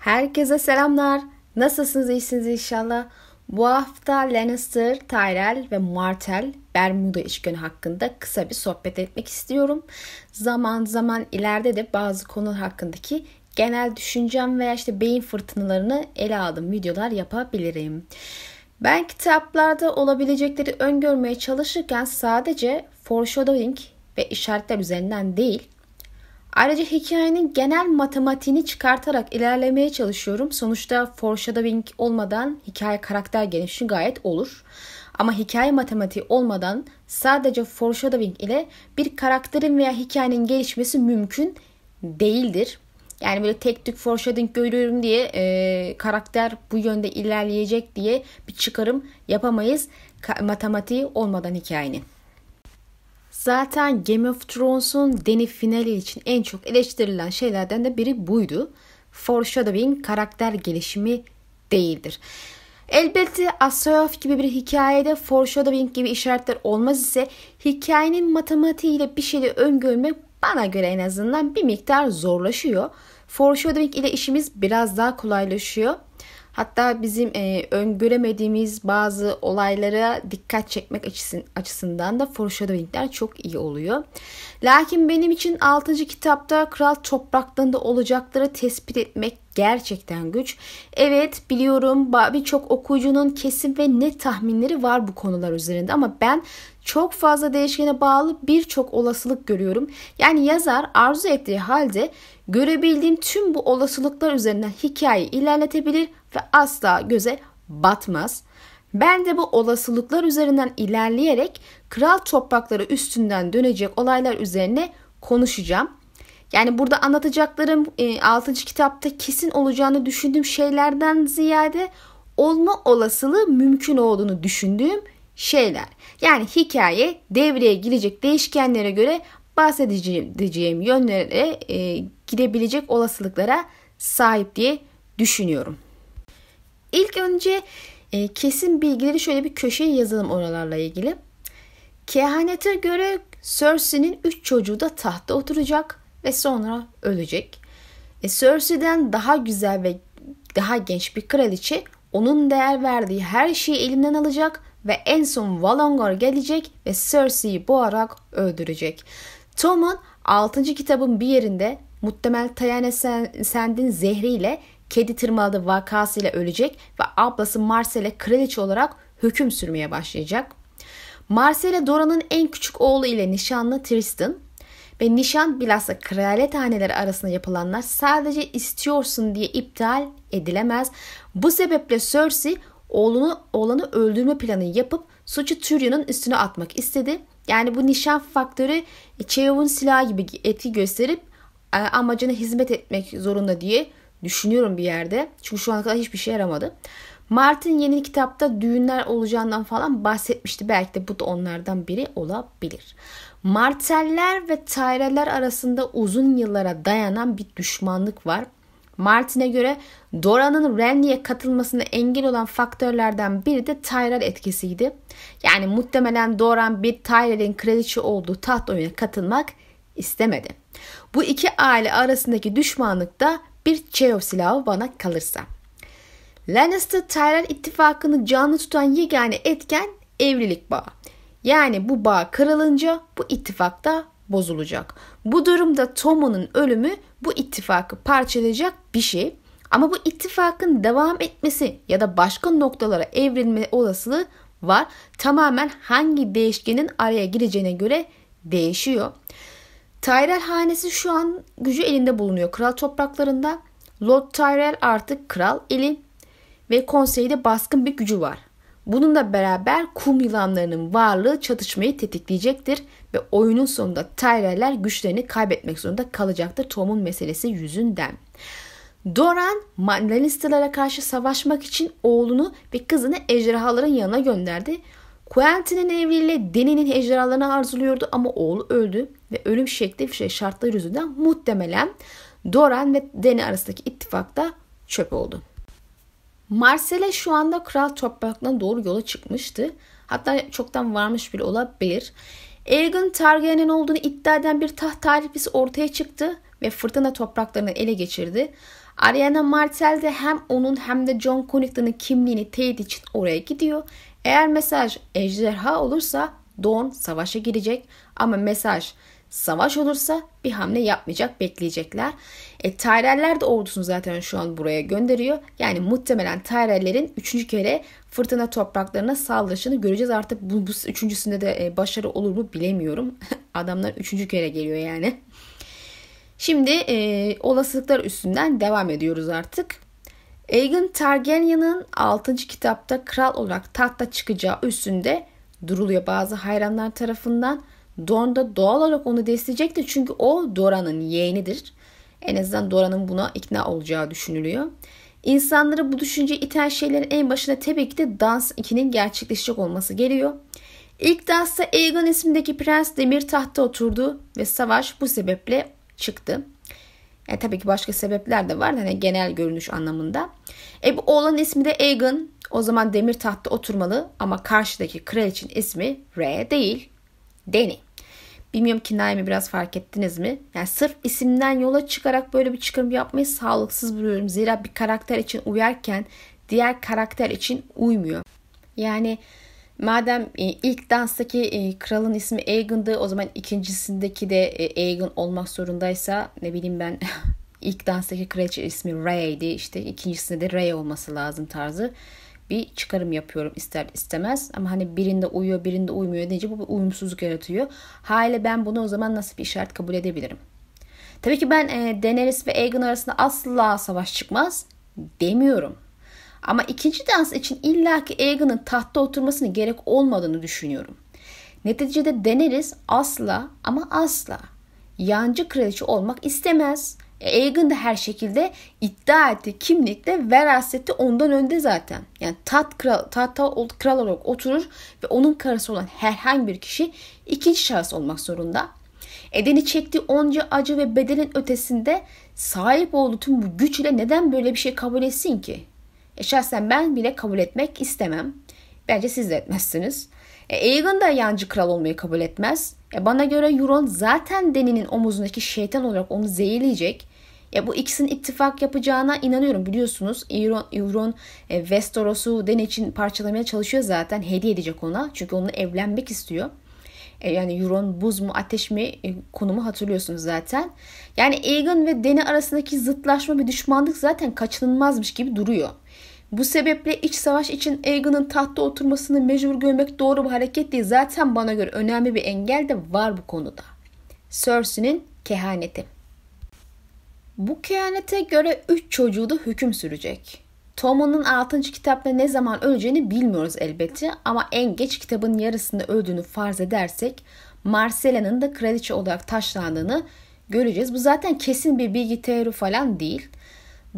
Herkese selamlar. Nasılsınız? İyisiniz inşallah. Bu hafta Lannister, Tyrell ve Martell Bermuda üçgeni hakkında kısa bir sohbet etmek istiyorum. Zaman zaman ileride de bazı konular hakkındaki genel düşüncem veya işte beyin fırtınalarını ele aldığım videolar yapabilirim. Ben kitaplarda olabilecekleri öngörmeye çalışırken sadece foreshadowing ve işaretler üzerinden değil, Ayrıca hikayenin genel matematiğini çıkartarak ilerlemeye çalışıyorum. Sonuçta foreshadowing olmadan hikaye karakter gelişimi gayet olur. Ama hikaye matematiği olmadan sadece foreshadowing ile bir karakterin veya hikayenin gelişmesi mümkün değildir. Yani böyle tek tük foreshadowing görüyorum diye e, karakter bu yönde ilerleyecek diye bir çıkarım yapamayız matematiği olmadan hikayenin. Zaten Game of Thrones'un Dany finali için en çok eleştirilen şeylerden de biri buydu. Foreshadowing karakter gelişimi değildir. Elbette Asayof gibi bir hikayede foreshadowing gibi işaretler olmaz ise hikayenin matematiğiyle bir şeyi öngörmek bana göre en azından bir miktar zorlaşıyor. Foreshadowing ile işimiz biraz daha kolaylaşıyor. Hatta bizim e, öngöremediğimiz bazı olaylara dikkat çekmek açısından da foreshadowing'ler çok iyi oluyor. Lakin benim için 6. kitapta Kral Topraklarında olacakları tespit etmek gerçekten güç. Evet biliyorum birçok okuyucunun kesin ve net tahminleri var bu konular üzerinde ama ben çok fazla değişkene bağlı birçok olasılık görüyorum. Yani yazar arzu ettiği halde görebildiğim tüm bu olasılıklar üzerinden hikayeyi ilerletebilir ve asla göze batmaz. Ben de bu olasılıklar üzerinden ilerleyerek kral toprakları üstünden dönecek olaylar üzerine konuşacağım. Yani burada anlatacaklarım 6. E, kitapta kesin olacağını düşündüğüm şeylerden ziyade olma olasılığı mümkün olduğunu düşündüğüm şeyler. Yani hikaye devreye girecek değişkenlere göre bahsedeceğim yönlere e, gidebilecek olasılıklara sahip diye düşünüyorum. İlk önce e, kesin bilgileri şöyle bir köşeye yazalım oralarla ilgili. Kehanete göre Cersei'nin 3 çocuğu da tahta oturacak ve sonra ölecek. E, Cersei'den daha güzel ve daha genç bir kraliçe onun değer verdiği her şeyi elinden alacak ve en son Valongor gelecek ve Cersei'yi boğarak öldürecek. Tom'un 6. kitabın bir yerinde muhtemel Tayane Sand'in zehriyle kedi tırmaladı vakasıyla ölecek ve ablası Marcelle kraliçe olarak hüküm sürmeye başlayacak. Marcelle Dora'nın en küçük oğlu ile nişanlı Tristan ve nişan bilhassa kraliyet haneleri arasında yapılanlar sadece istiyorsun diye iptal edilemez. Bu sebeple Cersei oğlunu oğlanı öldürme planı yapıp suçu Tyrion'un üstüne atmak istedi. Yani bu nişan faktörü Cheov'un silahı gibi etki gösterip e, amacına hizmet etmek zorunda diye düşünüyorum bir yerde. Çünkü şu ana kadar hiçbir şey yaramadı. Martin yeni kitapta düğünler olacağından falan bahsetmişti. Belki de bu da onlardan biri olabilir. Marteller ve Tyrell'ler arasında uzun yıllara dayanan bir düşmanlık var. Martin'e göre Dora'nın Renly'e katılmasına engel olan faktörlerden biri de Tyrell etkisiydi. Yani muhtemelen Doran bir Tyrell'in kraliçe olduğu taht oyuna katılmak istemedi. Bu iki aile arasındaki düşmanlık da bir Cheov silahı bana kalırsa. Lannister Tyrell ittifakını canlı tutan yegane etken evlilik bağı. Yani bu bağ kırılınca bu ittifak da bozulacak. Bu durumda Tommen'ın ölümü bu ittifakı parçalayacak bir şey. Ama bu ittifakın devam etmesi ya da başka noktalara evrilme olasılığı var. Tamamen hangi değişkenin araya gireceğine göre değişiyor. Tyrell hanesi şu an gücü elinde bulunuyor. Kral topraklarında Lord Tyrell artık kral eli ve konseyde baskın bir gücü var. Bununla beraber kum yılanlarının varlığı çatışmayı tetikleyecektir ve oyunun sonunda Tyrell'ler güçlerini kaybetmek zorunda kalacaktır Tom'un meselesi yüzünden. Doran Lannister'lara karşı savaşmak için oğlunu ve kızını ejderhaların yanına gönderdi. Quentin'in evliliğiyle Dany'nin ejderhalarını arzuluyordu ama oğlu öldü ve ölüm şekli şartları yüzünden muhtemelen Doran ve Dany arasındaki ittifak da çöp oldu. Marcelle şu anda kral topraklarına doğru yola çıkmıştı. Hatta çoktan varmış bile olabilir. Aegon Targaryen'in olduğunu iddia eden bir taht talipisi ortaya çıktı ve fırtına topraklarını ele geçirdi. Ariana Martel de hem onun hem de John Connington'ın kimliğini teyit için oraya gidiyor. Eğer mesaj ejderha olursa Dawn savaşa girecek ama mesaj savaş olursa bir hamle yapmayacak bekleyecekler. E, Tyreller de ordusunu zaten şu an buraya gönderiyor. Yani muhtemelen Tyrell'lerin üçüncü kere fırtına topraklarına saldırışını göreceğiz. Artık bu, bu üçüncüsünde de e, başarı olur mu bilemiyorum. Adamlar üçüncü kere geliyor yani. Şimdi e, olasılıklar üstünden devam ediyoruz artık. Aegon Targaryen'ın 6. kitapta kral olarak tahta çıkacağı üstünde duruluyor bazı hayranlar tarafından. Dorn da doğal olarak onu destekleyecektir çünkü o Dora'nın yeğenidir. En azından Dora'nın buna ikna olacağı düşünülüyor. İnsanları bu düşünce iten şeylerin en başında tabii ki de Dans 2'nin gerçekleşecek olması geliyor. İlk dansta Aegon ismindeki prens demir tahta oturdu ve savaş bu sebeple çıktı. Yani tabii ki başka sebepler de var. Hani genel görünüş anlamında. E bu oğlanın ismi de Aegon. O zaman demir tahtta oturmalı ama karşıdaki kraliçin ismi Rhea değil. Dany. Bilmiyorum ki Naim'i biraz fark ettiniz mi? Yani sırf isimden yola çıkarak böyle bir çıkarım yapmayı sağlıksız buluyorum. Zira bir karakter için uyarken diğer karakter için uymuyor. Yani madem e, ilk danstaki e, kralın ismi Aegon'dı o zaman ikincisindeki de e, Aegon olmak zorundaysa ne bileyim ben ilk danstaki kraliçe ismi Ray'di işte ikincisinde de Ray olması lazım tarzı bir çıkarım yapıyorum ister istemez. Ama hani birinde uyuyor birinde uymuyor deyince bu bir uyumsuzluk yaratıyor. Hale ben bunu o zaman nasıl bir işaret kabul edebilirim? Tabii ki ben e, Daenerys ve Aegon arasında asla savaş çıkmaz demiyorum. Ama ikinci dans için illaki Aegon'un tahtta oturmasını gerek olmadığını düşünüyorum. Neticede Daenerys asla ama asla yancı kraliçe olmak istemez. Aegon da her şekilde iddia etti. Kimlikle veraseti ondan önde zaten. Yani tat kral, tahta kral olarak oturur ve onun karısı olan herhangi bir kişi ikinci şahıs olmak zorunda. Edeni çektiği onca acı ve bedelin ötesinde sahip olduğu tüm bu güç ile neden böyle bir şey kabul etsin ki? E şahsen ben bile kabul etmek istemem. Bence siz de etmezsiniz. E, Aegon da yancı kral olmayı kabul etmez. E, bana göre Euron zaten Deni'nin omuzundaki şeytan olarak onu zehirleyecek. Ya bu ikisinin ittifak yapacağına inanıyorum biliyorsunuz. Euron, Euron e, Westeros'u Den için parçalamaya çalışıyor zaten. Hediye edecek ona. Çünkü onunla evlenmek istiyor. E, yani Euron buz mu ateş mi e, konumu hatırlıyorsunuz zaten. Yani Aegon ve Dany arasındaki zıtlaşma bir düşmanlık zaten kaçınılmazmış gibi duruyor. Bu sebeple iç savaş için Aegon'un tahtta oturmasını mecbur görmek doğru bir hareket değil. Zaten bana göre önemli bir engel de var bu konuda. Cersei'nin kehaneti. Bu kehanete göre 3 çocuğu da hüküm sürecek. Tom'un 6. kitapta ne zaman öleceğini bilmiyoruz elbette ama en geç kitabın yarısında öldüğünü farz edersek Marcella'nın da kraliçe olarak taşlandığını göreceğiz. Bu zaten kesin bir bilgi teori falan değil.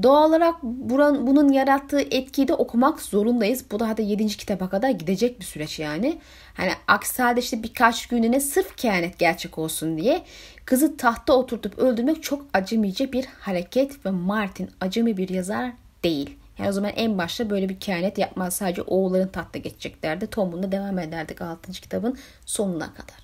Doğal olarak buran, bunun yarattığı etkiyi de okumak zorundayız. Bu da 7. kitaba kadar gidecek bir süreç yani. Hani aksi halde işte birkaç gününe sırf kehanet gerçek olsun diye kızı tahta oturtup öldürmek çok acımayıcı bir hareket ve Martin acemi bir yazar değil. Yani o zaman en başta böyle bir kehanet yapmaz. Sadece oğulların tahta geçeceklerdi. Tom'unla devam ederdik 6. kitabın sonuna kadar.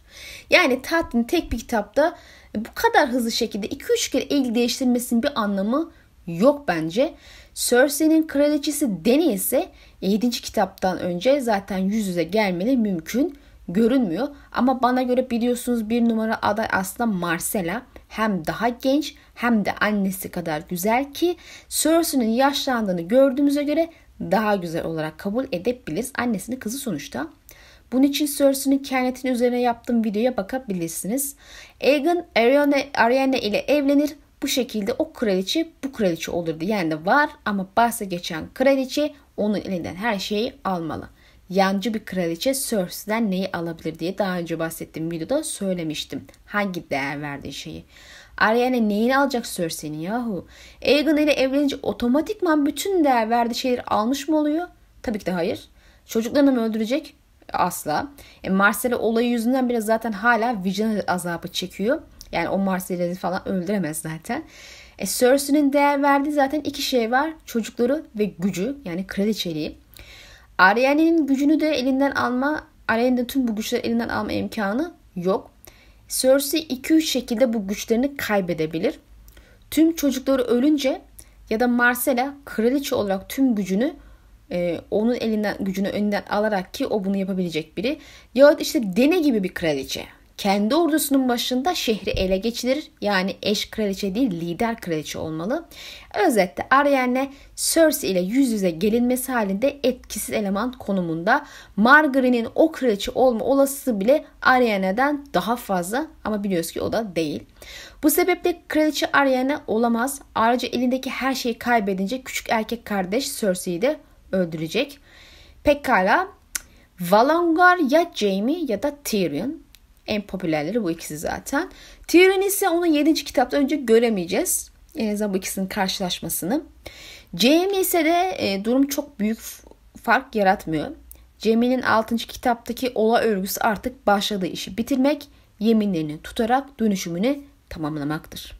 Yani tahtın tek bir kitapta bu kadar hızlı şekilde 2-3 kere el değiştirmesinin bir anlamı yok bence. Cersei'nin kraliçesi Dany ise 7. kitaptan önce zaten yüz yüze gelmeli mümkün görünmüyor. Ama bana göre biliyorsunuz bir numara aday aslında Marcella. Hem daha genç hem de annesi kadar güzel ki Cersei'nin yaşlandığını gördüğümüze göre daha güzel olarak kabul edebiliriz. Annesinin kızı sonuçta. Bunun için Cersei'nin kehanetinin üzerine yaptığım videoya bakabilirsiniz. Aegon Arianna ile evlenir bu şekilde o kraliçe bu kraliçe olurdu. Yani var ama bahse geçen kraliçe onun elinden her şeyi almalı. Yancı bir kraliçe Cersei'den neyi alabilir diye daha önce bahsettiğim videoda söylemiştim. Hangi değer verdiği şeyi. Ariana neyini alacak Cersei'nin yahu? Aegon ile evlenince otomatikman bütün değer verdiği şeyleri almış mı oluyor? Tabii ki de hayır. Çocuklarını mı öldürecek? Asla. E, Marcella olayı yüzünden bile zaten hala vicdan azabı çekiyor. Yani o Marcella'yı falan öldüremez zaten. E, Cersei'nin değer verdiği zaten iki şey var. Çocukları ve gücü yani kraliçeliği. Arya'nın gücünü de elinden alma, Arya'nın tüm bu güçleri elinden alma imkanı yok. Cersei 2-3 şekilde bu güçlerini kaybedebilir. Tüm çocukları ölünce ya da Marcella kraliçe olarak tüm gücünü e, onun elinden gücünü önünden alarak ki o bunu yapabilecek biri. Ya işte Dene gibi bir kraliçe kendi ordusunun başında şehri ele geçirir. Yani eş kraliçe değil lider kraliçe olmalı. Özetle Arianne Cersei ile yüz yüze gelinmesi halinde etkisiz eleman konumunda. Margaery'nin o kraliçe olma olasılığı bile Arianne'den daha fazla ama biliyoruz ki o da değil. Bu sebeple kraliçe Arianne olamaz. Ayrıca elindeki her şeyi kaybedince küçük erkek kardeş Cersei'yi de öldürecek. Pekala Valongar ya Jaime ya da Tyrion. En popülerleri bu ikisi zaten. Tyrion ise onu 7. kitapta önce göremeyeceğiz. En azından bu ikisinin karşılaşmasını. Jaime ise de e, durum çok büyük fark yaratmıyor. Jaime'nin 6. kitaptaki ola örgüsü artık başladığı işi bitirmek, yeminlerini tutarak dönüşümünü tamamlamaktır.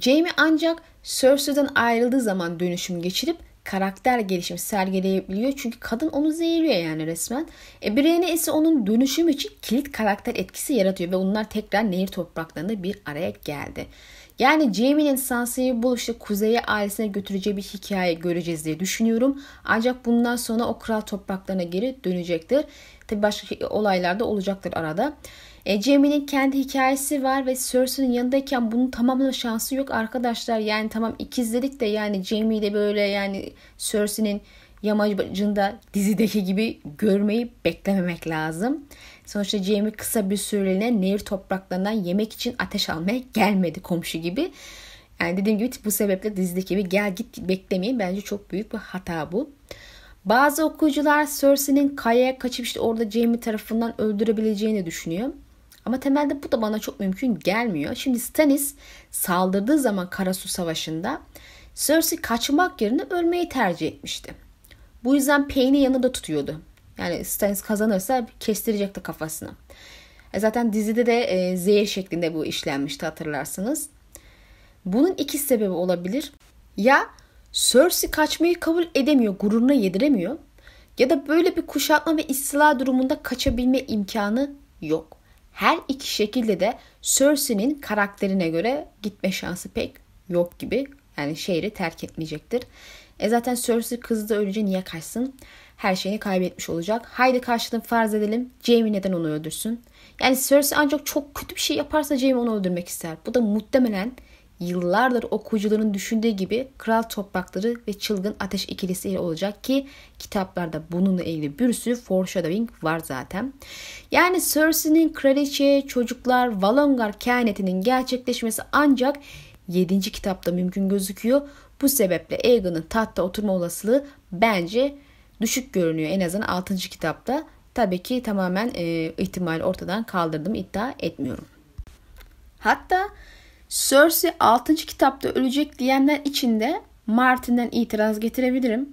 Jaime ancak Cersei'den ayrıldığı zaman dönüşüm geçirip karakter gelişimi sergileyebiliyor. Çünkü kadın onu zehirliyor yani resmen. E, Brienne ise onun dönüşüm için kilit karakter etkisi yaratıyor ve onlar tekrar nehir topraklarında bir araya geldi. Yani Jaime'nin Sansa'yı bulup kuzeye ailesine götüreceği bir hikaye göreceğiz diye düşünüyorum. Ancak bundan sonra o kral topraklarına geri dönecektir. Tabi başka olaylar da olacaktır arada. E, Jamie'nin kendi hikayesi var ve Cersei'nin yanındayken bunun tamamlama şansı yok arkadaşlar. Yani tamam ikizledik de yani Jamie de böyle yani Cersei'nin yamacında dizideki gibi görmeyi beklememek lazım. Sonuçta Jamie kısa bir süreliğine nehir topraklarından yemek için ateş almaya gelmedi komşu gibi. Yani dediğim gibi bu sebeple dizideki gibi gel git beklemeyin. Bence çok büyük bir hata bu. Bazı okuyucular Cersei'nin kayaya kaçıp işte orada Jamie tarafından öldürebileceğini düşünüyor. Ama temelde bu da bana çok mümkün gelmiyor. Şimdi Stannis saldırdığı zaman Karasu Savaşı'nda Cersei kaçmak yerine ölmeyi tercih etmişti. Bu yüzden Payne'i yanında tutuyordu. Yani Stannis kazanırsa kestirecekti kafasını. E zaten dizide de e, zehir şeklinde bu işlenmişti hatırlarsınız. Bunun iki sebebi olabilir. Ya Cersei kaçmayı kabul edemiyor, gururuna yediremiyor. Ya da böyle bir kuşatma ve istila durumunda kaçabilme imkanı yok. Her iki şekilde de Cersei'nin karakterine göre gitme şansı pek yok gibi. Yani şehri terk etmeyecektir. E zaten Cersei kızı da ölünce niye kaçsın? Her şeyini kaybetmiş olacak. Haydi karşılığını farz edelim. Jaime neden onu öldürsün? Yani Cersei ancak çok kötü bir şey yaparsa Jaime onu öldürmek ister. Bu da muhtemelen yıllardır okuyucuların düşündüğü gibi kral toprakları ve çılgın ateş ikilisi olacak ki kitaplarda bununla ilgili bir sürü foreshadowing var zaten. Yani Cersei'nin kraliçe, çocuklar, Valongar kehanetinin gerçekleşmesi ancak 7. kitapta mümkün gözüküyor. Bu sebeple Aegon'un tahtta oturma olasılığı bence düşük görünüyor en azından 6. kitapta. Tabii ki tamamen e, ihtimal ortadan kaldırdım iddia etmiyorum. Hatta Cersei 6. kitapta ölecek diyenler için de Martin'den itiraz getirebilirim.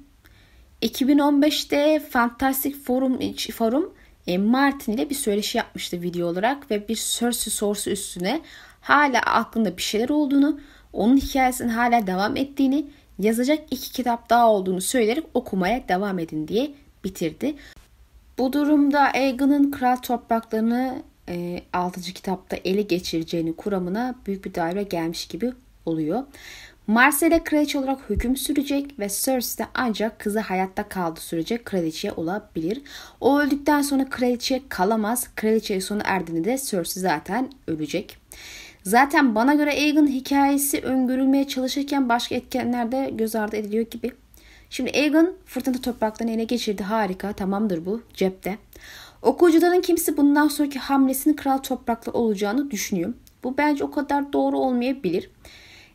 2015'te Fantastic Forum, Forum e, Martin ile bir söyleşi yapmıştı video olarak ve bir Cersei sorusu üstüne hala aklında bir şeyler olduğunu, onun hikayesinin hala devam ettiğini, yazacak iki kitap daha olduğunu söyleyerek okumaya devam edin diye bitirdi. Bu durumda Aegon'un kral topraklarını e, 6. kitapta ele geçireceğini kuramına büyük bir daire gelmiş gibi oluyor. Marcella kraliçe olarak hüküm sürecek ve Cersei de ancak kızı hayatta kaldığı sürece kraliçe olabilir. O öldükten sonra kraliçe kalamaz. Kraliçe sonu erdiğinde de Cersei zaten ölecek. Zaten bana göre Aegon hikayesi öngörülmeye çalışırken başka etkenler de göz ardı ediliyor gibi. Şimdi Aegon fırtına topraklarını ele geçirdi. Harika. Tamamdır bu. Cepte. Okuyucuların kimisi bundan sonraki hamlesinin kral topraklı olacağını düşünüyor. Bu bence o kadar doğru olmayabilir.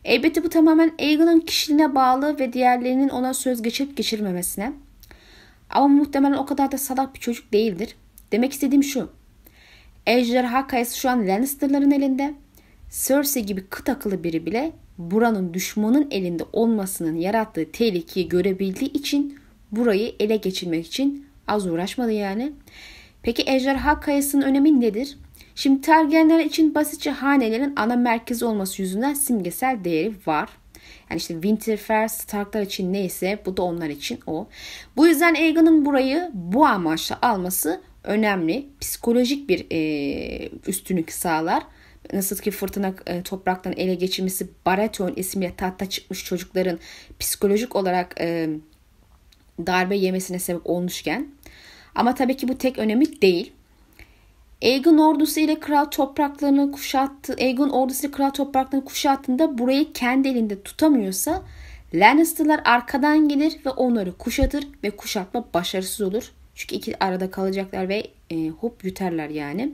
Elbette bu tamamen Aegon'un kişiliğine bağlı ve diğerlerinin ona söz geçirip geçirmemesine. Ama muhtemelen o kadar da salak bir çocuk değildir. Demek istediğim şu. Ejderha kayası şu an Lannister'ların elinde. Cersei gibi kıt akıllı biri bile buranın düşmanın elinde olmasının yarattığı tehlikeyi görebildiği için burayı ele geçirmek için az uğraşmadı yani. Peki ejderha kayasının önemi nedir? Şimdi Targaryenler için basitçe hanelerin ana merkezi olması yüzünden simgesel değeri var. Yani işte Winterfell Starklar için neyse bu da onlar için o. Bu yüzden Aegon'un burayı bu amaçla alması önemli. Psikolojik bir e, üstünlük sağlar. nasıl ki fırtına e, topraktan ele geçirmesi Baratheon isimli tahta çıkmış çocukların psikolojik olarak e, darbe yemesine sebep olmuşken ama tabii ki bu tek önemli değil. Aegon ordusu ile kral topraklarını kuşattı. Aegon ordusu ile kral topraklarını kuşattığında burayı kendi elinde tutamıyorsa Lannister'lar arkadan gelir ve onları kuşatır ve kuşatma başarısız olur. Çünkü iki arada kalacaklar ve e, hop yutarlar yani.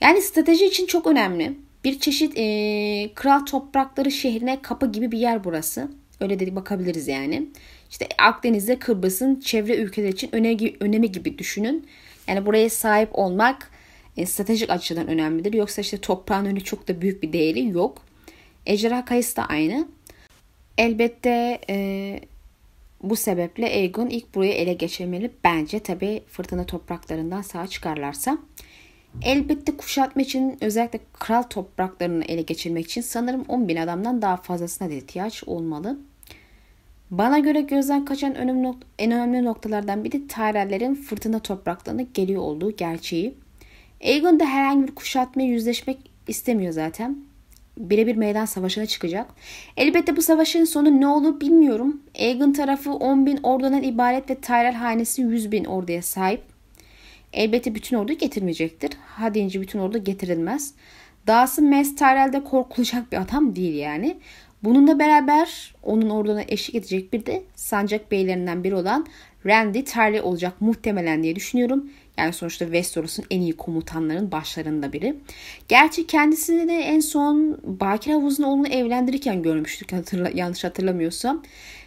Yani strateji için çok önemli. Bir çeşit e, kral toprakları şehrine kapı gibi bir yer burası. Öyle de bakabiliriz yani. İşte Akdeniz'de Kıbrıs'ın çevre ülkeler için önemi, önemi gibi düşünün. Yani buraya sahip olmak e, stratejik açıdan önemlidir. Yoksa işte toprağın önü çok da büyük bir değeri yok. Ejderha kayısı da aynı. Elbette e, bu sebeple Aegon ilk burayı ele geçirmeli. Bence tabi fırtına topraklarından sağ çıkarlarsa. Elbette kuşatma için özellikle kral topraklarını ele geçirmek için sanırım 10 bin adamdan daha fazlasına da ihtiyaç olmalı. Bana göre gözden kaçan en önemli noktalardan biri Tyrell'lerin fırtına topraklarına geliyor olduğu gerçeği. Aegon da herhangi bir kuşatmaya yüzleşmek istemiyor zaten. Birebir meydan savaşına çıkacak. Elbette bu savaşın sonu ne olur bilmiyorum. Aegon tarafı 10 bin ordudan ibaret ve Tyrell hanesi 100 bin orduya sahip. Elbette bütün ordu getirmeyecektir. Ha deyince bütün ordu getirilmez. Dahası Mez Tyrell'de korkulacak bir adam değil yani. Bununla beraber onun orduna eşlik edecek bir de sancak beylerinden biri olan Randy Tarly olacak muhtemelen diye düşünüyorum. Yani sonuçta Westeros'un en iyi komutanların başlarında biri. Gerçi kendisini de en son Bakir Havuz'un oğlunu evlendirirken görmüştük hatırla, yanlış hatırlamıyorsam.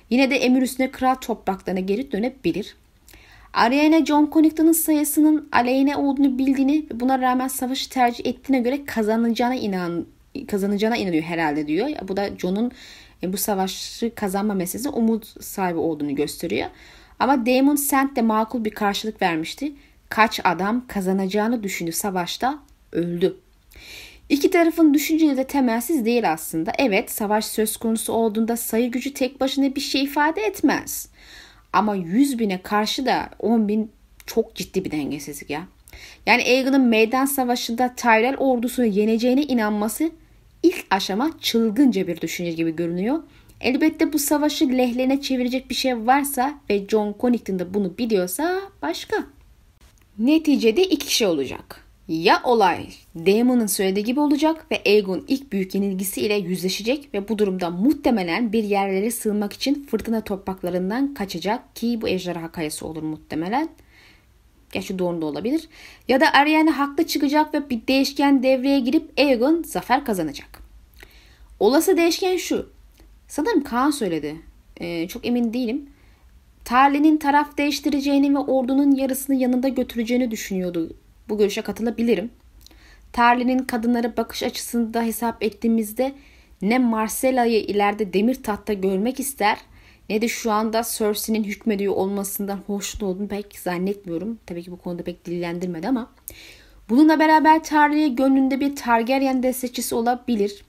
Yine de emir üstüne kral topraklarına geri dönebilir. Ariana John Connington'ın sayısının aleyhine olduğunu bildiğini ve buna rağmen savaşı tercih ettiğine göre kazanacağına inan kazanacağına inanıyor herhalde diyor. Bu da John'un e, bu savaşı kazanma meselesi umut sahibi olduğunu gösteriyor. Ama Damon Sand de makul bir karşılık vermişti. Kaç adam kazanacağını düşündü savaşta öldü. İki tarafın düşünceleri de temelsiz değil aslında. Evet savaş söz konusu olduğunda sayı gücü tek başına bir şey ifade etmez. Ama 100 bine karşı da 10 bin çok ciddi bir dengesizlik ya. Yani Aegon'un meydan savaşında Tyrell ordusunu yeneceğine inanması ilk aşama çılgınca bir düşünce gibi görünüyor. Elbette bu savaşı lehlerine çevirecek bir şey varsa ve John Connington da bunu biliyorsa başka. Neticede iki şey olacak. Ya olay Daemon'ın söylediği gibi olacak ve Aegon ilk büyük yenilgisiyle yüzleşecek ve bu durumda muhtemelen bir yerlere sığınmak için fırtına topraklarından kaçacak ki bu ejderha kayası olur muhtemelen. Gerçi doğru da olabilir. Ya da Ariana haklı çıkacak ve bir değişken devreye girip Aegon zafer kazanacak. Olası değişken şu. Sanırım Kaan söyledi. Ee, çok emin değilim. Tarlin'in taraf değiştireceğini ve ordunun yarısını yanında götüreceğini düşünüyordu. Bu görüşe katılabilirim. Tarlin'in kadınlara bakış açısında hesap ettiğimizde ne Marcella'yı ileride demir tahta görmek ister ne de şu anda Cersei'nin hükmediyor olmasından hoşnut olduğunu pek zannetmiyorum. Tabii ki bu konuda pek dillendirmedi ama bununla beraber Tarly'e gönlünde bir Targaryen destekçisi olabilir.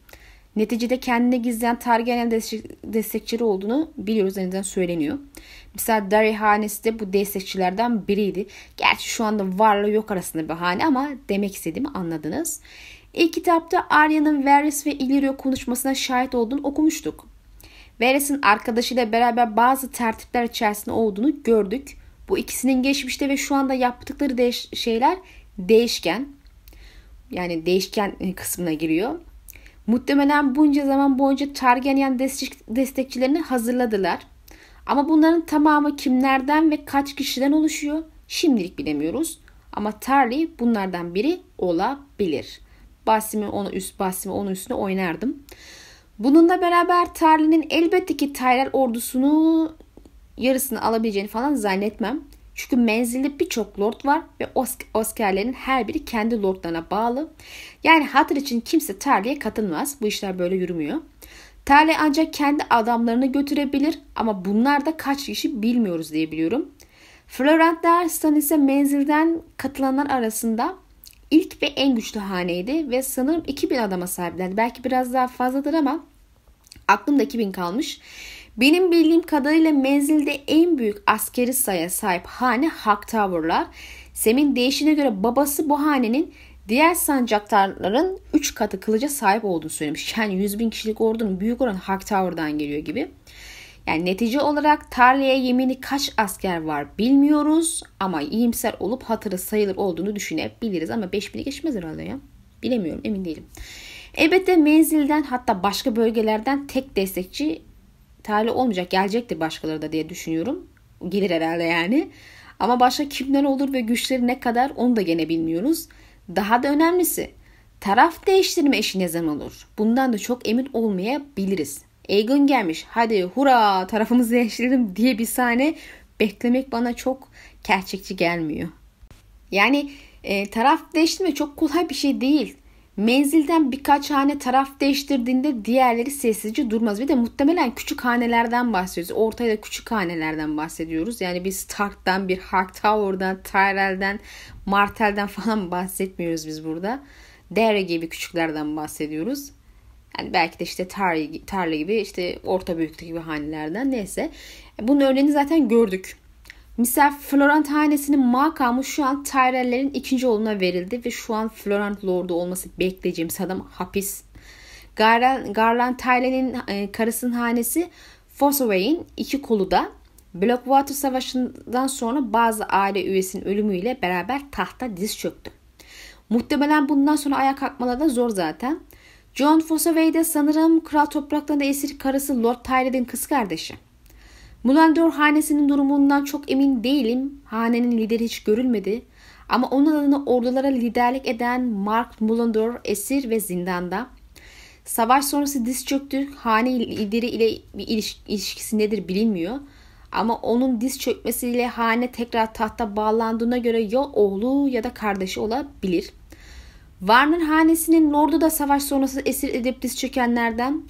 Neticede kendine gizleyen Targaryen destekçileri olduğunu biliyoruz. En söyleniyor. Mesela Dari hanesi de bu destekçilerden biriydi. Gerçi şu anda varla yok arasında bir hane ama demek istediğimi anladınız. İlk kitapta Arya'nın Varys ve Illyrio konuşmasına şahit olduğunu okumuştuk. Varys'in arkadaşıyla beraber bazı tertipler içerisinde olduğunu gördük. Bu ikisinin geçmişte ve şu anda yaptıkları değiş şeyler değişken. Yani değişken kısmına giriyor. Muhtemelen bunca zaman boyunca Targaryen destek, destekçilerini hazırladılar. Ama bunların tamamı kimlerden ve kaç kişiden oluşuyor? Şimdilik bilemiyoruz. Ama Tarly bunlardan biri olabilir. Basimi onu üst, Basimi onun üstüne oynardım. Bununla beraber Tarly'nin elbette ki Tyrell ordusunu yarısını alabileceğini falan zannetmem. Çünkü menzilde birçok lord var ve Oscar'lerin her biri kendi lordlarına bağlı. Yani hatır için kimse Tarly'e katılmaz. Bu işler böyle yürümüyor. Tarly ancak kendi adamlarını götürebilir ama bunlar da kaç kişi bilmiyoruz diye biliyorum. Florent Darstan ise menzilden katılanlar arasında ilk ve en güçlü haneydi ve sanırım 2000 adama sahiplerdi. Belki biraz daha fazladır ama aklımda 2000 kalmış. Benim bildiğim kadarıyla menzilde en büyük askeri sayıya sahip hane Hak Tower'lar. Sem'in değişine göre babası bu hanenin diğer sancaktarların 3 katı kılıca sahip olduğunu söylemiş. Yani 100 bin kişilik ordunun büyük oranı Hightower'dan geliyor gibi. Yani netice olarak tarlaya yemini kaç asker var bilmiyoruz ama iyimser olup hatırı sayılır olduğunu düşünebiliriz ama 5000'i geçmez herhalde ya. Bilemiyorum emin değilim. Elbette menzilden hatta başka bölgelerden tek destekçi tarih olmayacak. Gelecektir başkaları da diye düşünüyorum. Gelir herhalde yani. Ama başka kimler olur ve güçleri ne kadar onu da gene bilmiyoruz. Daha da önemlisi taraf değiştirme işi ne zaman olur? Bundan da çok emin olmayabiliriz. Aegon gelmiş hadi hura tarafımızı değiştirelim diye bir sahne beklemek bana çok gerçekçi gelmiyor. Yani e, taraf değiştirme çok kolay bir şey değil. Menzilden birkaç hane taraf değiştirdiğinde diğerleri sessizce durmaz. Bir de muhtemelen küçük hanelerden bahsediyoruz. Ortaya küçük hanelerden bahsediyoruz. Yani bir Stark'tan, bir Hightower'dan, Tyrell'den, Martell'den falan bahsetmiyoruz biz burada. Dere gibi küçüklerden bahsediyoruz. Yani belki de işte Tarly, Tarly gibi işte orta büyüklük gibi hanelerden neyse. Bunun örneğini zaten gördük. Misal Florent hanesinin makamı şu an Tyrell'lerin ikinci oğluna verildi ve şu an Florent Lord'u olması bekleyeceğimiz adam hapis. Garland, Garland Tyrell'in e, karısının hanesi Fossaway'in iki kolu da Blackwater Savaşı'ndan sonra bazı aile üyesinin ölümüyle beraber tahta diz çöktü. Muhtemelen bundan sonra ayağa kalkmaları da zor zaten. John Fossaway de sanırım kral topraklarında esir karısı Lord Tyrell'in kız kardeşi. Mulandor hanesinin durumundan çok emin değilim. Hanenin lideri hiç görülmedi. Ama onun adına ordulara liderlik eden Mark Mulandor esir ve zindanda. Savaş sonrası diz çöktü. Hane lideri ile bir ilişkisi nedir bilinmiyor. Ama onun diz çökmesiyle hane tekrar tahta bağlandığına göre ya oğlu ya da kardeşi olabilir. Warner hanesinin lordu da savaş sonrası esir edip diz çökenlerden.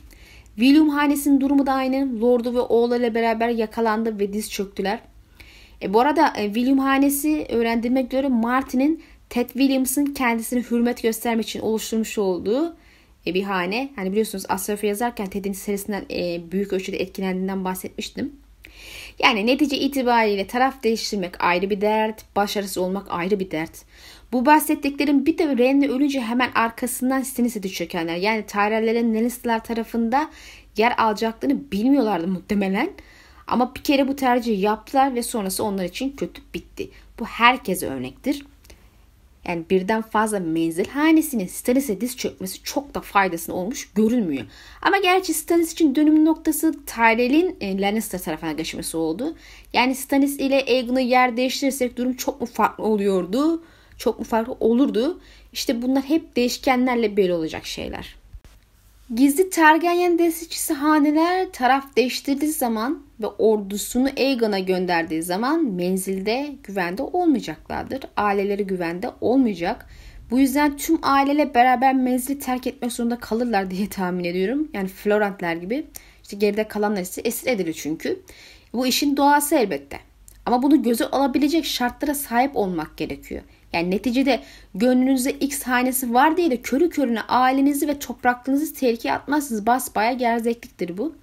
William hanesinin durumu da aynı. Lordu ve oğluyla beraber yakalandı ve diz çöktüler. E, bu arada e, William hanesi öğrendiğime göre Martin'in Ted Williams'ın kendisine hürmet göstermek için oluşturmuş olduğu e, bir hane. Hani biliyorsunuz Asraf'ı yazarken Ted'in serisinden e, büyük ölçüde etkilendiğinden bahsetmiştim. Yani netice itibariyle taraf değiştirmek ayrı bir dert, başarısız olmak ayrı bir dert. Bu bahsettiklerim bir de Renly ölünce hemen arkasından Stannis'e çökenler. Yani Tyrell'lerin Lannister'lar tarafında yer alacaklarını bilmiyorlardı muhtemelen. Ama bir kere bu tercihi yaptılar ve sonrası onlar için kötü bitti. Bu herkese örnektir. Yani birden fazla menzil hanesinin Stannis'e diz çökmesi çok da faydasını olmuş görülmüyor. Ama gerçi Stannis için dönüm noktası Tyrell'in e, Lannister tarafına geçmesi oldu. Yani Stannis ile Aegon'u yer değiştirirsek durum çok mu farklı oluyordu? Çok mu farklı olurdu? İşte bunlar hep değişkenlerle belli olacak şeyler. Gizli Targaryen destekçisi haneler taraf değiştirdiği zaman ve ordusunu Aegon'a gönderdiği zaman menzilde güvende olmayacaklardır. Aileleri güvende olmayacak. Bu yüzden tüm aileyle beraber menzili terk etmek zorunda kalırlar diye tahmin ediyorum. Yani Florentler gibi. İşte geride kalanlar ise esir edilir çünkü. Bu işin doğası elbette. Ama bunu göze alabilecek şartlara sahip olmak gerekiyor. Yani neticede gönlünüzde X hanesi var diye de körü körüne ailenizi ve topraklarınızı tehlikeye atmazsınız. Basbaya gerzekliktir bu.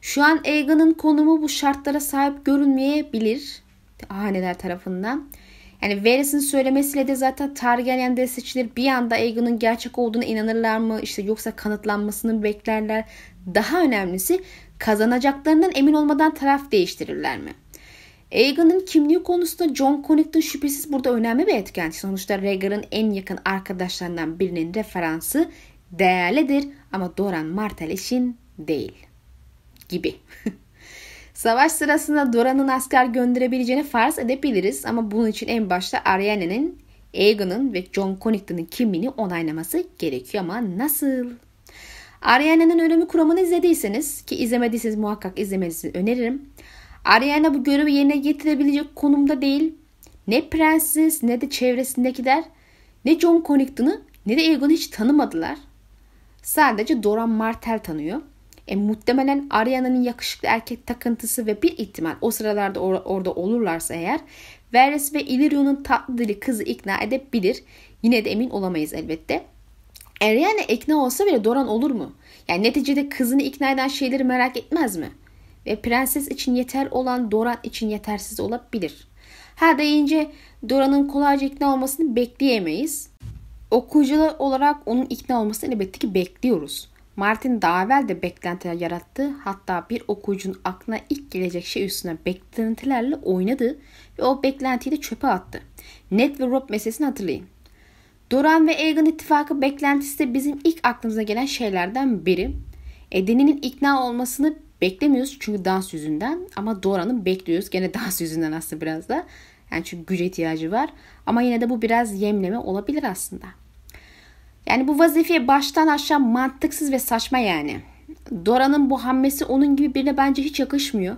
Şu an Aegon'un konumu bu şartlara sahip görünmeyebilir haneler tarafından. Yani Varys'in söylemesiyle de zaten Targaryen destekçileri bir anda Aegon'un gerçek olduğuna inanırlar mı? İşte yoksa kanıtlanmasını beklerler. Daha önemlisi kazanacaklarından emin olmadan taraf değiştirirler mi? Aegon'un kimliği konusunda John Connington şüphesiz burada önemli bir etken. Sonuçta Rhaegar'ın en yakın arkadaşlarından birinin referansı değerlidir ama Doran Martell için değil. Gibi. Savaş sırasında Doran'ın asker gönderebileceğini farz edebiliriz ama bunun için en başta Arianne'nin, Aegon'un ve John Connington'ın kimliğini onaylaması gerekiyor ama nasıl? Arianne'nin ölümü kuramını izlediyseniz ki izlemediyseniz muhakkak izlemenizi öneririm. Ariana bu görevi yerine getirebilecek konumda değil. Ne prenses ne de çevresindekiler ne John Connington'ı ne de Aegon'u hiç tanımadılar. Sadece Doran Martell tanıyor. E, muhtemelen Ariana'nın yakışıklı erkek takıntısı ve bir ihtimal o sıralarda or- orada olurlarsa eğer Varys ve Illyrio'nun tatlı dili kızı ikna edebilir. Yine de emin olamayız elbette. Ariana ikna olsa bile Doran olur mu? Yani neticede kızını ikna eden şeyleri merak etmez mi? Ve prenses için yeter olan Doran için yetersiz olabilir. Ha deyince Doran'ın kolayca ikna olmasını bekleyemeyiz. Okuyucular olarak onun ikna olmasını elbette ki bekliyoruz. Martin daha evvel de beklentiler yarattı. Hatta bir okuyucunun aklına ilk gelecek şey üstüne beklentilerle oynadı ve o beklentiyi de çöpe attı. Ned ve Rob meselesini hatırlayın. Doran ve Egan ittifakı beklentisi de bizim ilk aklımıza gelen şeylerden biri. Eden'in ikna olmasını beklemiyoruz çünkü dans yüzünden ama Doran'ın bekliyoruz gene dans yüzünden aslında biraz da. Yani çünkü güce ihtiyacı var ama yine de bu biraz yemleme olabilir aslında. Yani bu vazifeye baştan aşağı mantıksız ve saçma yani. Dora'nın bu hamlesi onun gibi birine bence hiç yakışmıyor.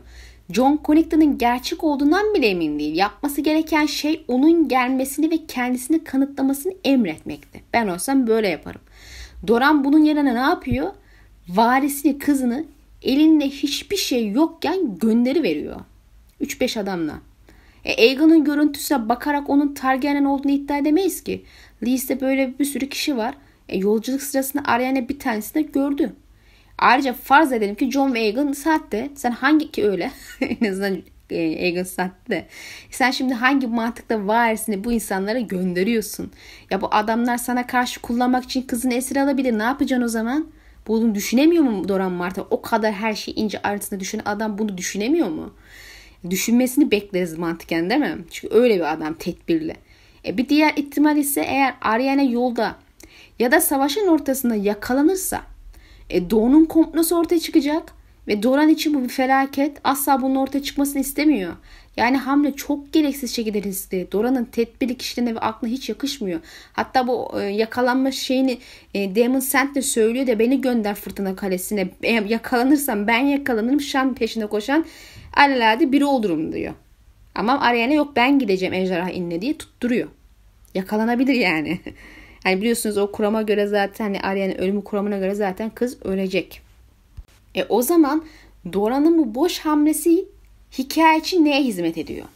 John Connington'ın gerçek olduğundan bile emin değil. Yapması gereken şey onun gelmesini ve kendisini kanıtlamasını emretmekti. Ben olsam böyle yaparım. Doran bunun yerine ne yapıyor? Varisini, kızını elinde hiçbir şey yokken gönderi veriyor. 3-5 adamla. E, Aegon'un görüntüsüne bakarak onun Targaryen olduğunu iddia edemeyiz ki. Liste böyle bir sürü kişi var. E, yolculuk sırasında Arianne bir tanesini gördü. Ayrıca farz edelim ki John ve Aegon sahte. Sen hangi ki öyle? en azından e, Aegon sahte. Sen şimdi hangi mantıkla varisini bu insanlara gönderiyorsun? Ya bu adamlar sana karşı kullanmak için kızını esir alabilir. Ne yapacaksın o zaman? Bunu düşünemiyor mu Doran Marta? O kadar her şeyi ince ayrıntısında düşünen adam bunu düşünemiyor mu? Düşünmesini bekleriz mantıken değil mi? Çünkü öyle bir adam tedbirli. E bir diğer ihtimal ise eğer Ariana yolda ya da savaşın ortasında yakalanırsa e Doğu'nun komplosu ortaya çıkacak ve Doran için bu bir felaket. Asla bunun ortaya çıkmasını istemiyor. Yani hamle çok gereksiz şekilde riskli. Dora'nın tedbirli kişiliğine ve aklına hiç yakışmıyor. Hatta bu e, yakalanma şeyini e, Damon Sand de söylüyor da beni gönder fırtına kalesine. E, yakalanırsam ben yakalanırım Şam peşinde koşan alelade biri olurum diyor. Ama Ariana yok ben gideceğim ejderha inle diye tutturuyor. Yakalanabilir yani. Yani biliyorsunuz o kurama göre zaten hani Arya'nın ölümü kuramına göre zaten kız ölecek. E o zaman Dora'nın bu boş hamlesi hikaye için neye hizmet ediyor?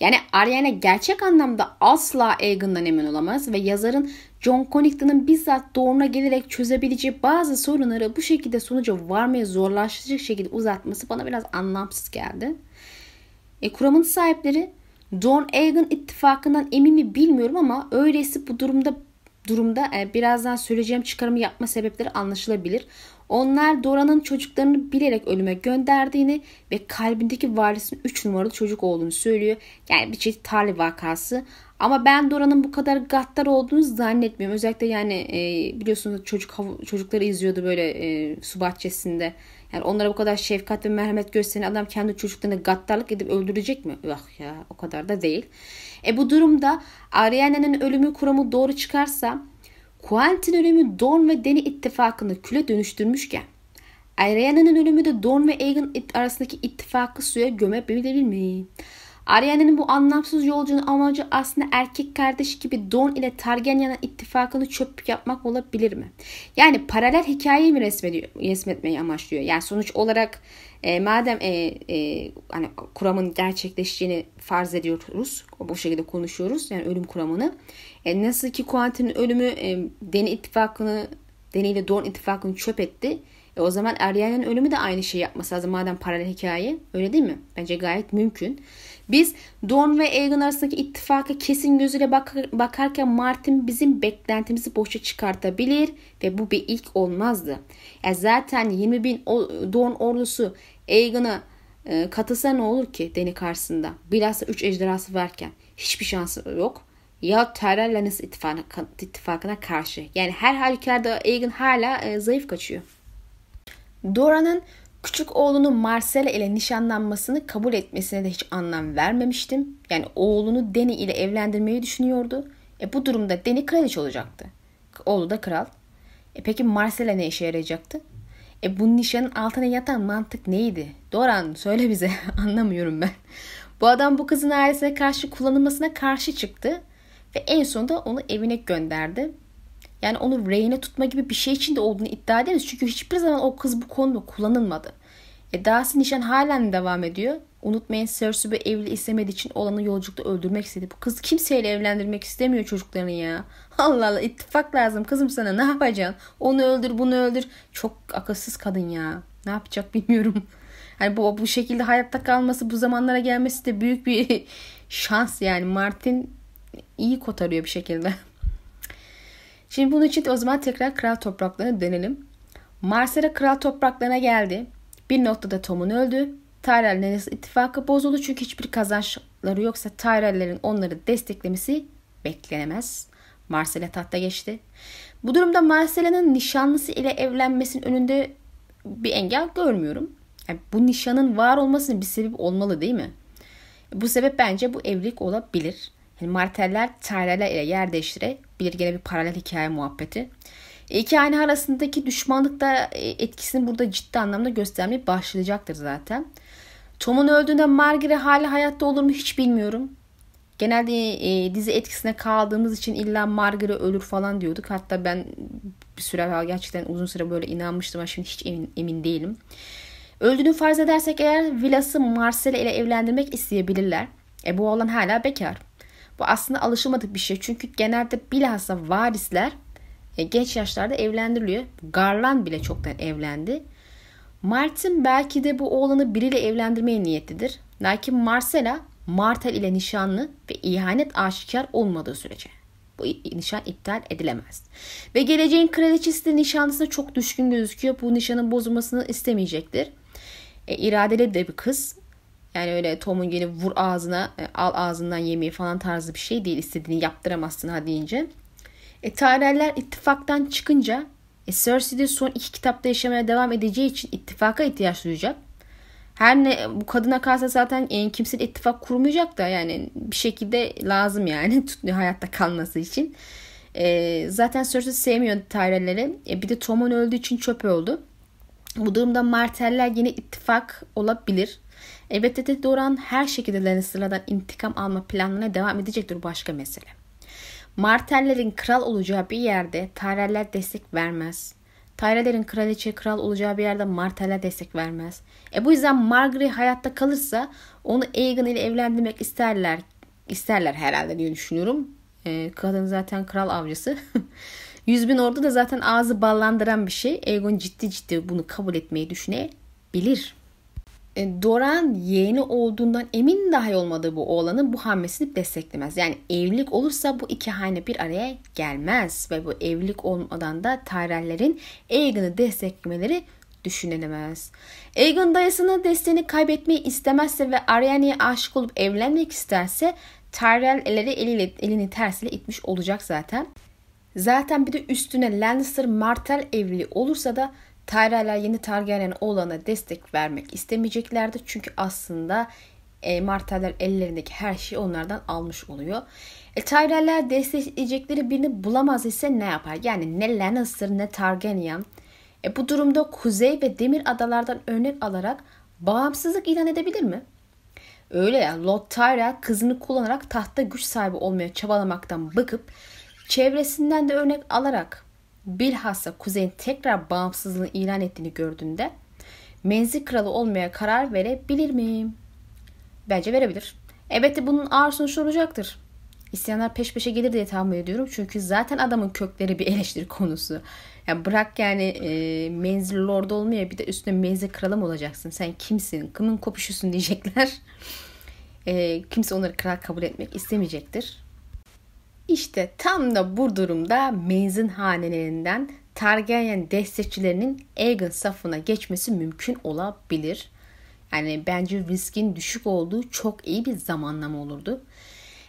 Yani Ariana gerçek anlamda asla Aegon'dan emin olamaz ve yazarın John Connington'ın bizzat doğruna gelerek çözebileceği bazı sorunları bu şekilde sonuca varmaya zorlaştıracak şekilde uzatması bana biraz anlamsız geldi. E, kuramın sahipleri John Aegon ittifakından emin mi bilmiyorum ama öyleyse bu durumda durumda e, birazdan söyleyeceğim çıkarımı yapma sebepleri anlaşılabilir. Onlar Dora'nın çocuklarını bilerek ölüme gönderdiğini ve kalbindeki valisinin 3 numaralı çocuk olduğunu söylüyor. Yani bir çeşit tarih vakası. Ama ben Dora'nın bu kadar gaddar olduğunu zannetmiyorum. Özellikle yani e, biliyorsunuz çocuk çocukları izliyordu böyle e, su bahçesinde. Yani onlara bu kadar şefkat ve merhamet gösteren adam kendi çocuklarına gaddarlık edip öldürecek mi? Yok ya o kadar da değil. E bu durumda Ariana'nın ölümü kuramı doğru çıkarsa Quentin ölümü Dorn ve Dany ittifakını küle dönüştürmüşken Ariana'nın ölümü de Dorn ve Aegon arasındaki ittifakı suya gömebilir mi? Ariana'nın bu anlamsız yolcunun amacı aslında erkek kardeşi gibi Dorn ile Targaryen'in ittifakını çöp yapmak olabilir mi? Yani paralel hikayeyi mi resmediyor, resmetmeyi amaçlıyor? Yani sonuç olarak e, madem e, e, hani kuramın gerçekleşeceğini farz ediyoruz, bu şekilde konuşuyoruz yani ölüm kuramını. E, nasıl ki Quentin'in ölümü e, Deni ittifakını, Deni ile Dorn ittifakını çöp etti. E, o zaman Arya'nın ölümü de aynı şey yapması lazım madem paralel hikaye. Öyle değil mi? Bence gayet mümkün. Biz Dorn ve Aegon arasındaki ittifaka kesin gözüyle bakar, bakarken Martin bizim beklentimizi boşa çıkartabilir ve bu bir ilk olmazdı. Yani zaten 20 bin Dorn ordusu Aegon'a e, katılsa ne olur ki Deni karşısında? Bilhassa 3 ejderhası varken hiçbir şansı yok. Ya Tyrell Lannister ittifakına, ittifakına karşı. Yani her halükarda Aegon hala e, zayıf kaçıyor. Dora'nın küçük oğlunu Marcella ile nişanlanmasını kabul etmesine de hiç anlam vermemiştim. Yani oğlunu Dany ile evlendirmeyi düşünüyordu. E bu durumda Dany kraliçe olacaktı. Oğlu da kral. E peki Marcella ne işe yarayacaktı? E bu nişanın altına yatan mantık neydi? Doran söyle bize. Anlamıyorum ben. Bu adam bu kızın ailesine karşı kullanılmasına karşı çıktı. Ve en sonunda onu evine gönderdi. Yani onu rehine tutma gibi bir şey için de olduğunu iddia ederiz. Çünkü hiçbir zaman o kız bu konuda kullanılmadı. E dahası nişan halen devam ediyor. Unutmayın Cersei evli istemediği için olanı yolculukta öldürmek istedi. Bu kız kimseyle evlendirmek istemiyor çocuklarını ya. Allah Allah ittifak lazım kızım sana ne yapacaksın? Onu öldür bunu öldür. Çok akılsız kadın ya. Ne yapacak bilmiyorum. Hani bu, bu şekilde hayatta kalması bu zamanlara gelmesi de büyük bir şans yani. Martin iyi kotarıyor bir şekilde. Şimdi bunun için o zaman tekrar kral topraklarına dönelim. Marcella kral topraklarına geldi. Bir noktada Tom'un öldü. Tyrell Lannister ittifakı bozuldu çünkü hiçbir kazançları yoksa Tyrell'lerin onları desteklemesi beklenemez. Marcella tahta geçti. Bu durumda Marcella'nın nişanlısı ile evlenmesinin önünde bir engel görmüyorum. Yani bu nişanın var olmasının bir sebebi olmalı değil mi? Bu sebep bence bu evlilik olabilir. Yani Marteller Tyrell'ler ile yer değiştirebilir. Gene bir paralel hikaye muhabbeti. İki aile arasındaki düşmanlık da e, etkisini burada ciddi anlamda göstermeye başlayacaktır zaten. Tom'un öldüğünde Margaret hala hayatta olur mu hiç bilmiyorum. Genelde e, dizi etkisine kaldığımız için illa Margaret ölür falan diyorduk. Hatta ben bir süre gerçekten uzun süre böyle inanmıştım ama şimdi hiç emin, emin değilim. Öldüğünü farz edersek eğer Villas'ı Marcella ile evlendirmek isteyebilirler. E bu oğlan hala bekar. Bu aslında alışılmadık bir şey. Çünkü genelde bilhassa varisler e, genç yaşlarda evlendiriliyor. Garland bile çoktan evlendi. Martin belki de bu oğlanı biriyle evlendirmeye niyetlidir. Lakin Marcella Martel ile nişanlı ve ihanet aşikar olmadığı sürece bu nişan iptal edilemez. Ve geleceğin kraliçesi de nişanlısına çok düşkün gözüküyor. Bu nişanın bozulmasını istemeyecektir. E, iradeli de bir kız. Yani öyle Tom'un gelip vur ağzına, e, al ağzından yemeği falan tarzı bir şey değil. İstediğini yaptıramazsın ha deyince. E, Tyrell'ler ittifaktan çıkınca e, Cersei de son iki kitapta yaşamaya devam edeceği için ittifaka ihtiyaç duyacak. Her ne bu kadına kalsa zaten e, kimse ittifak kurmayacak da yani bir şekilde lazım yani hayatta kalması için. E, zaten Cersei sevmiyor Tyrell'leri. E, bir de Tom'un öldüğü için çöp oldu. Bu durumda Marteller yine ittifak olabilir. Elbette de Doran her şekilde Lannister'lardan intikam alma planlarına devam edecektir başka mesele. Martellerin kral olacağı bir yerde Tyrell'ler destek vermez. Tyrell'lerin kraliçe kral olacağı bir yerde Marteller destek vermez. E bu yüzden Margaery hayatta kalırsa onu Aegon ile evlendirmek isterler isterler herhalde diye düşünüyorum. E, kadın zaten kral avcısı. Yüz bin ordu da zaten ağzı ballandıran bir şey. Aegon ciddi ciddi bunu kabul etmeyi düşünebilir. E, Doran yeğeni olduğundan emin dahi olmadığı bu oğlanın bu hamlesini desteklemez. Yani evlilik olursa bu iki hane bir araya gelmez ve bu evlilik olmadan da Tyrell'lerin Aegon'u desteklemeleri düşünülemez. Aegon dayısının desteğini kaybetmeyi istemezse ve Aryani'ye aşık olup evlenmek isterse Tyrell elleri eliyle, elini tersiyle itmiş olacak zaten. Zaten bir de üstüne Lannister Martell evliliği olursa da Tyrell'ler yeni Targaryen oğlana destek vermek istemeyeceklerdi. Çünkü aslında e, Marteller ellerindeki her şeyi onlardan almış oluyor. E, Tyrell'ler destekleyecekleri birini bulamaz ise ne yapar? Yani ne Lannister ne Targaryen. E, bu durumda Kuzey ve Demir Adalardan örnek alarak bağımsızlık ilan edebilir mi? Öyle ya Lord Tyrell kızını kullanarak tahta güç sahibi olmaya çabalamaktan bakıp çevresinden de örnek alarak bilhassa kuzeyin tekrar bağımsızlığını ilan ettiğini gördüğünde menzil kralı olmaya karar verebilir mi? Bence verebilir. Elbette bunun ağır sonuçları olacaktır. İsyanlar peş peşe gelir diye tahmin ediyorum. Çünkü zaten adamın kökleri bir eleştiri konusu. Yani bırak yani e, menzil lord olmaya bir de üstüne menzil kralı mı olacaksın? Sen kimsin? Kımın kopuşusun diyecekler. E, kimse onları kral kabul etmek istemeyecektir. İşte tam da bu durumda menzin hanelerinden Targaryen destekçilerinin Aegon safına geçmesi mümkün olabilir. Yani bence riskin düşük olduğu çok iyi bir zamanlama olurdu.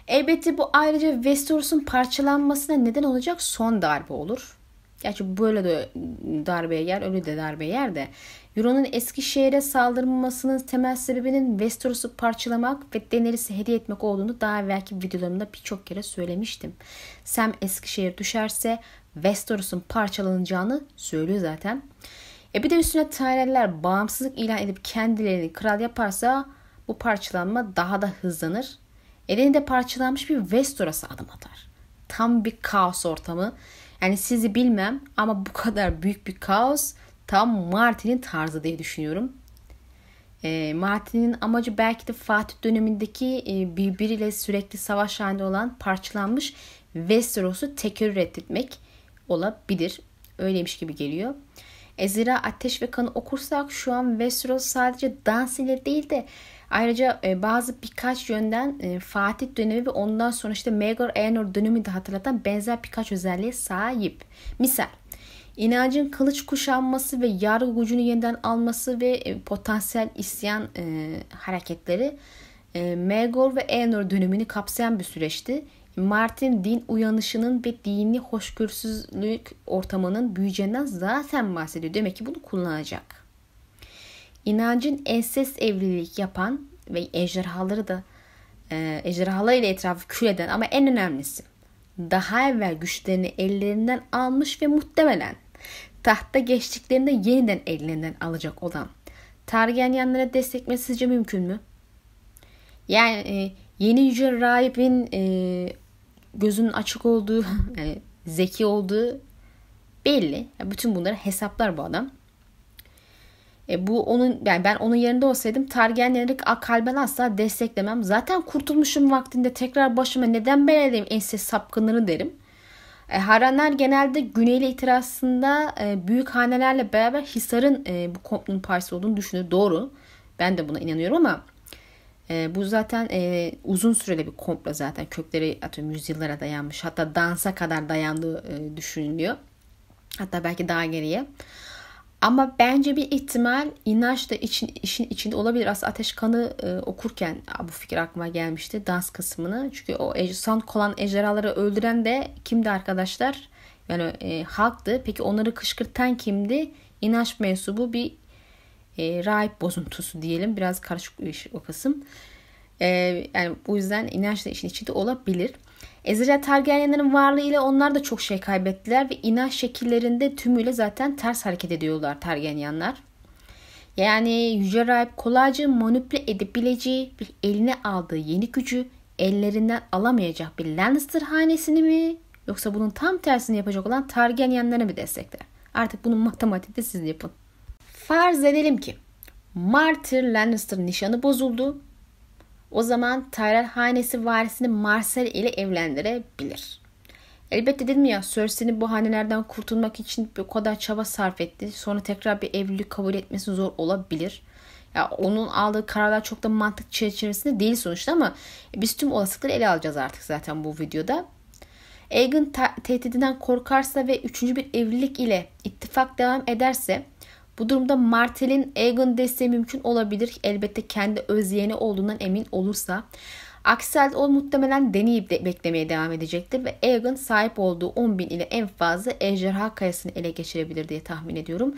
Elbette bu ayrıca Westeros'un parçalanmasına neden olacak son darbe olur. Gerçi böyle de darbeye yer, öyle de darbeye yer de. Euron'un Eskişehir'e saldırmamasının temel sebebinin Westeros'u parçalamak ve Daenerys'e hediye etmek olduğunu daha evvelki videolarımda birçok kere söylemiştim. Sam Eskişehir düşerse Westeros'un parçalanacağını söylüyor zaten. E bir de üstüne Tyrell'ler bağımsızlık ilan edip kendilerini kral yaparsa bu parçalanma daha da hızlanır. Elinde parçalanmış bir Westeros'a adım atar. Tam bir kaos ortamı. Yani sizi bilmem ama bu kadar büyük bir kaos tam Martin'in tarzı diye düşünüyorum. E, Martin'in amacı belki de Fatih dönemindeki e, birbiriyle sürekli savaş halinde olan parçalanmış Westeros'u tekrar etmek olabilir. Öyleymiş gibi geliyor. E, zira Ateş ve Kanı okursak şu an Westeros sadece dans ile değil de Ayrıca e, bazı birkaç yönden e, Fatih dönemi ve ondan sonra işte Megor Eanor dönemi de hatırlatan benzer birkaç özelliğe sahip. Misal inancın kılıç kuşanması ve yargı gücünü yeniden alması ve e, potansiyel isyan e, hareketleri e, Megor ve Eanor dönemini kapsayan bir süreçti. Martin din uyanışının ve dini hoşgörüsüzlük ortamının büyüyeceğinden zaten bahsediyor. Demek ki bunu kullanacak. İnancın ensest evlilik yapan ve ejderhaları da e, ejderhalarıyla etrafı kül eden ama en önemlisi daha evvel güçlerini ellerinden almış ve muhtemelen tahta geçtiklerinde yeniden ellerinden alacak olan Targaryenlere destekmesi sizce mümkün mü? Yani e, yeni yüce rahibin e, gözünün açık olduğu, yani zeki olduğu belli. Yani bütün bunları hesaplar bu adam. E, bu onun yani ben onun yerinde olsaydım Targaryenleri kalben asla desteklemem. Zaten kurtulmuşum vaktinde tekrar başıma neden beledeyim ense sapkınları derim. E, Haranlar genelde Güneyli itirazında e, büyük hanelerle beraber Hisar'ın e, bu komplonun parçası olduğunu düşünüyor. Doğru. Ben de buna inanıyorum ama e, bu zaten e, uzun süreli bir komplo zaten. Kökleri atıyorum yüzyıllara dayanmış. Hatta dansa kadar dayandığı e, düşünülüyor. Hatta belki daha geriye. Ama bence bir ihtimal inanç da için, işin içinde olabilir. Aslında Ateş Kanı e, okurken bu fikir aklıma gelmişti. Dans kısmını. Çünkü o Sand kolan ejderhaları öldüren de kimdi arkadaşlar? Yani e, halktı. Peki onları kışkırtan kimdi? İnanç mensubu bir e, rahip bozuntusu diyelim. Biraz karışık bir iş o kısım. E, yani bu yüzden inanç da işin içinde olabilir. Ezreal Targaryenlerin varlığı ile onlar da çok şey kaybettiler ve inanç şekillerinde tümüyle zaten ters hareket ediyorlar Targaryenler. Yani Yüce Rahip kolayca manipüle edebileceği bir eline aldığı yeni gücü ellerinden alamayacak bir Lannister hanesini mi yoksa bunun tam tersini yapacak olan Targaryenleri mi destekler? Artık bunun matematikte siz yapın. Farz edelim ki Martyr Lannister nişanı bozuldu o zaman Tyrell hanesi varisini Marcel ile evlendirebilir. Elbette dedim ya Cersei'nin bu hanelerden kurtulmak için bir kadar çaba sarf etti. Sonra tekrar bir evlilik kabul etmesi zor olabilir. Ya onun aldığı kararlar çok da mantık çerçevesinde değil sonuçta ama biz tüm olasılıkları ele alacağız artık zaten bu videoda. Aegon tehdidinden korkarsa ve üçüncü bir evlilik ile ittifak devam ederse bu durumda Martel'in Aegon desteği mümkün olabilir. Elbette kendi öz yeğeni olduğundan emin olursa. Aksi o muhtemelen deneyip de beklemeye devam edecektir ve Aegon sahip olduğu 10 bin ile en fazla ejderha kayasını ele geçirebilir diye tahmin ediyorum.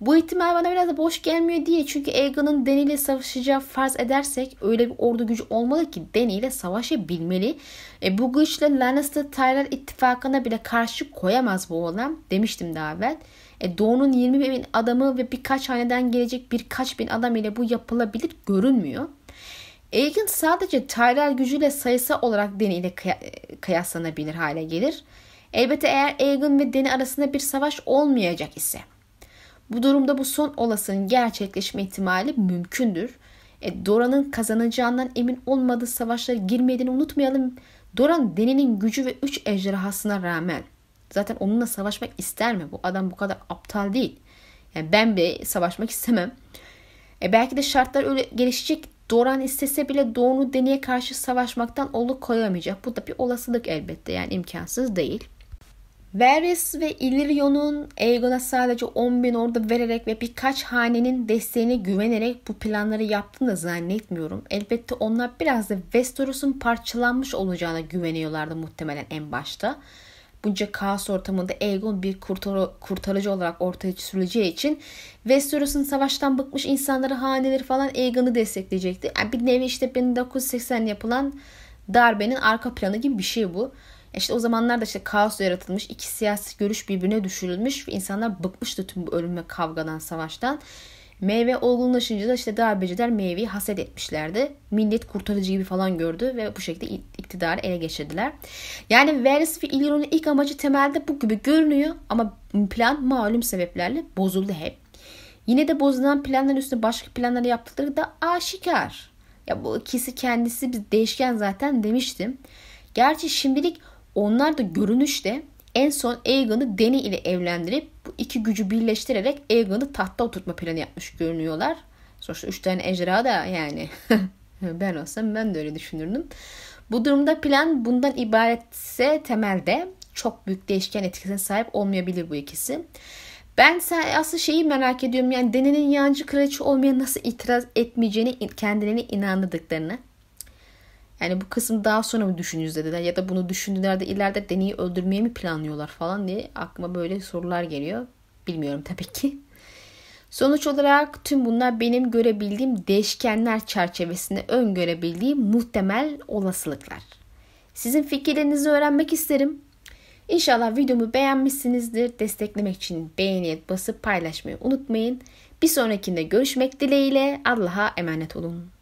Bu ihtimal bana biraz da boş gelmiyor diye çünkü Aegon'un Dany ile savaşacağı farz edersek öyle bir ordu gücü olmalı ki Dany ile savaşabilmeli. E, bu güçle Lannister Tyrell ittifakına bile karşı koyamaz bu olan demiştim daha evvel. E, Doğu'nun 20 bin adamı ve birkaç haneden gelecek birkaç bin adam ile bu yapılabilir görünmüyor. Aegon sadece Tyrell gücüyle sayısı olarak Dany ile kıyaslanabilir hale gelir. Elbette eğer Aegon ve Dany arasında bir savaş olmayacak ise. Bu durumda bu son olasının gerçekleşme ihtimali mümkündür. E, Dora'nın kazanacağından emin olmadığı savaşlara girmediğini unutmayalım. Doran Deni'nin gücü ve 3 ejderhasına rağmen zaten onunla savaşmak ister mi? Bu adam bu kadar aptal değil. Yani ben bile savaşmak istemem. E belki de şartlar öyle gelişecek. Doran istese bile Doğu'nu Deni'ye karşı savaşmaktan olu koyamayacak. Bu da bir olasılık elbette yani imkansız değil. Varys ve Illyrion'un Aegon'a sadece 10 bin ordu vererek ve birkaç hanenin desteğine güvenerek bu planları yaptığını zannetmiyorum. Elbette onlar biraz da Westeros'un parçalanmış olacağına güveniyorlardı muhtemelen en başta. Bunca kaos ortamında Aegon bir kurtar kurtarıcı olarak ortaya sürüleceği için Westeros'un savaştan bıkmış insanları, haneleri falan Aegon'u destekleyecekti. Yani bir nevi işte 1980 yapılan darbenin arka planı gibi bir şey bu. İşte o zamanlarda işte kaos yaratılmış, iki siyasi görüş birbirine düşürülmüş ve insanlar bıkmıştı tüm bu ölüm ve kavgadan, savaştan. Meyve olgunlaşınca da işte darbeciler meyveyi haset etmişlerdi. Millet kurtarıcı gibi falan gördü ve bu şekilde iktidarı ele geçirdiler. Yani Varys ve Illyrio'nun ilk amacı temelde bu gibi görünüyor ama plan malum sebeplerle bozuldu hep. Yine de bozulan planların üstüne başka planlar yaptıkları da aşikar. Ya bu ikisi kendisi bir değişken zaten demiştim. Gerçi şimdilik onlar da görünüşte en son Aegon'u Dany ile evlendirip bu iki gücü birleştirerek Aegon'u tahta oturtma planı yapmış görünüyorlar. Sonuçta üç tane ejderha da yani Ben olsam ben de öyle düşünürdüm. Bu durumda plan bundan ibaretse temelde çok büyük değişken etkisine sahip olmayabilir bu ikisi. Ben aslında şeyi merak ediyorum yani denenin yancı kraliçe olmaya nasıl itiraz etmeyeceğini kendilerine inandırdıklarını. Yani bu kısım daha sonra mı düşünürüz dediler ya da bunu düşündüler de ileride deneyi öldürmeyi mi planlıyorlar falan diye aklıma böyle sorular geliyor. Bilmiyorum tabii ki. Sonuç olarak tüm bunlar benim görebildiğim değişkenler çerçevesinde öngörebildiğim muhtemel olasılıklar. Sizin fikirlerinizi öğrenmek isterim. İnşallah videomu beğenmişsinizdir. Desteklemek için beğeniye basıp paylaşmayı unutmayın. Bir sonrakinde görüşmek dileğiyle Allah'a emanet olun.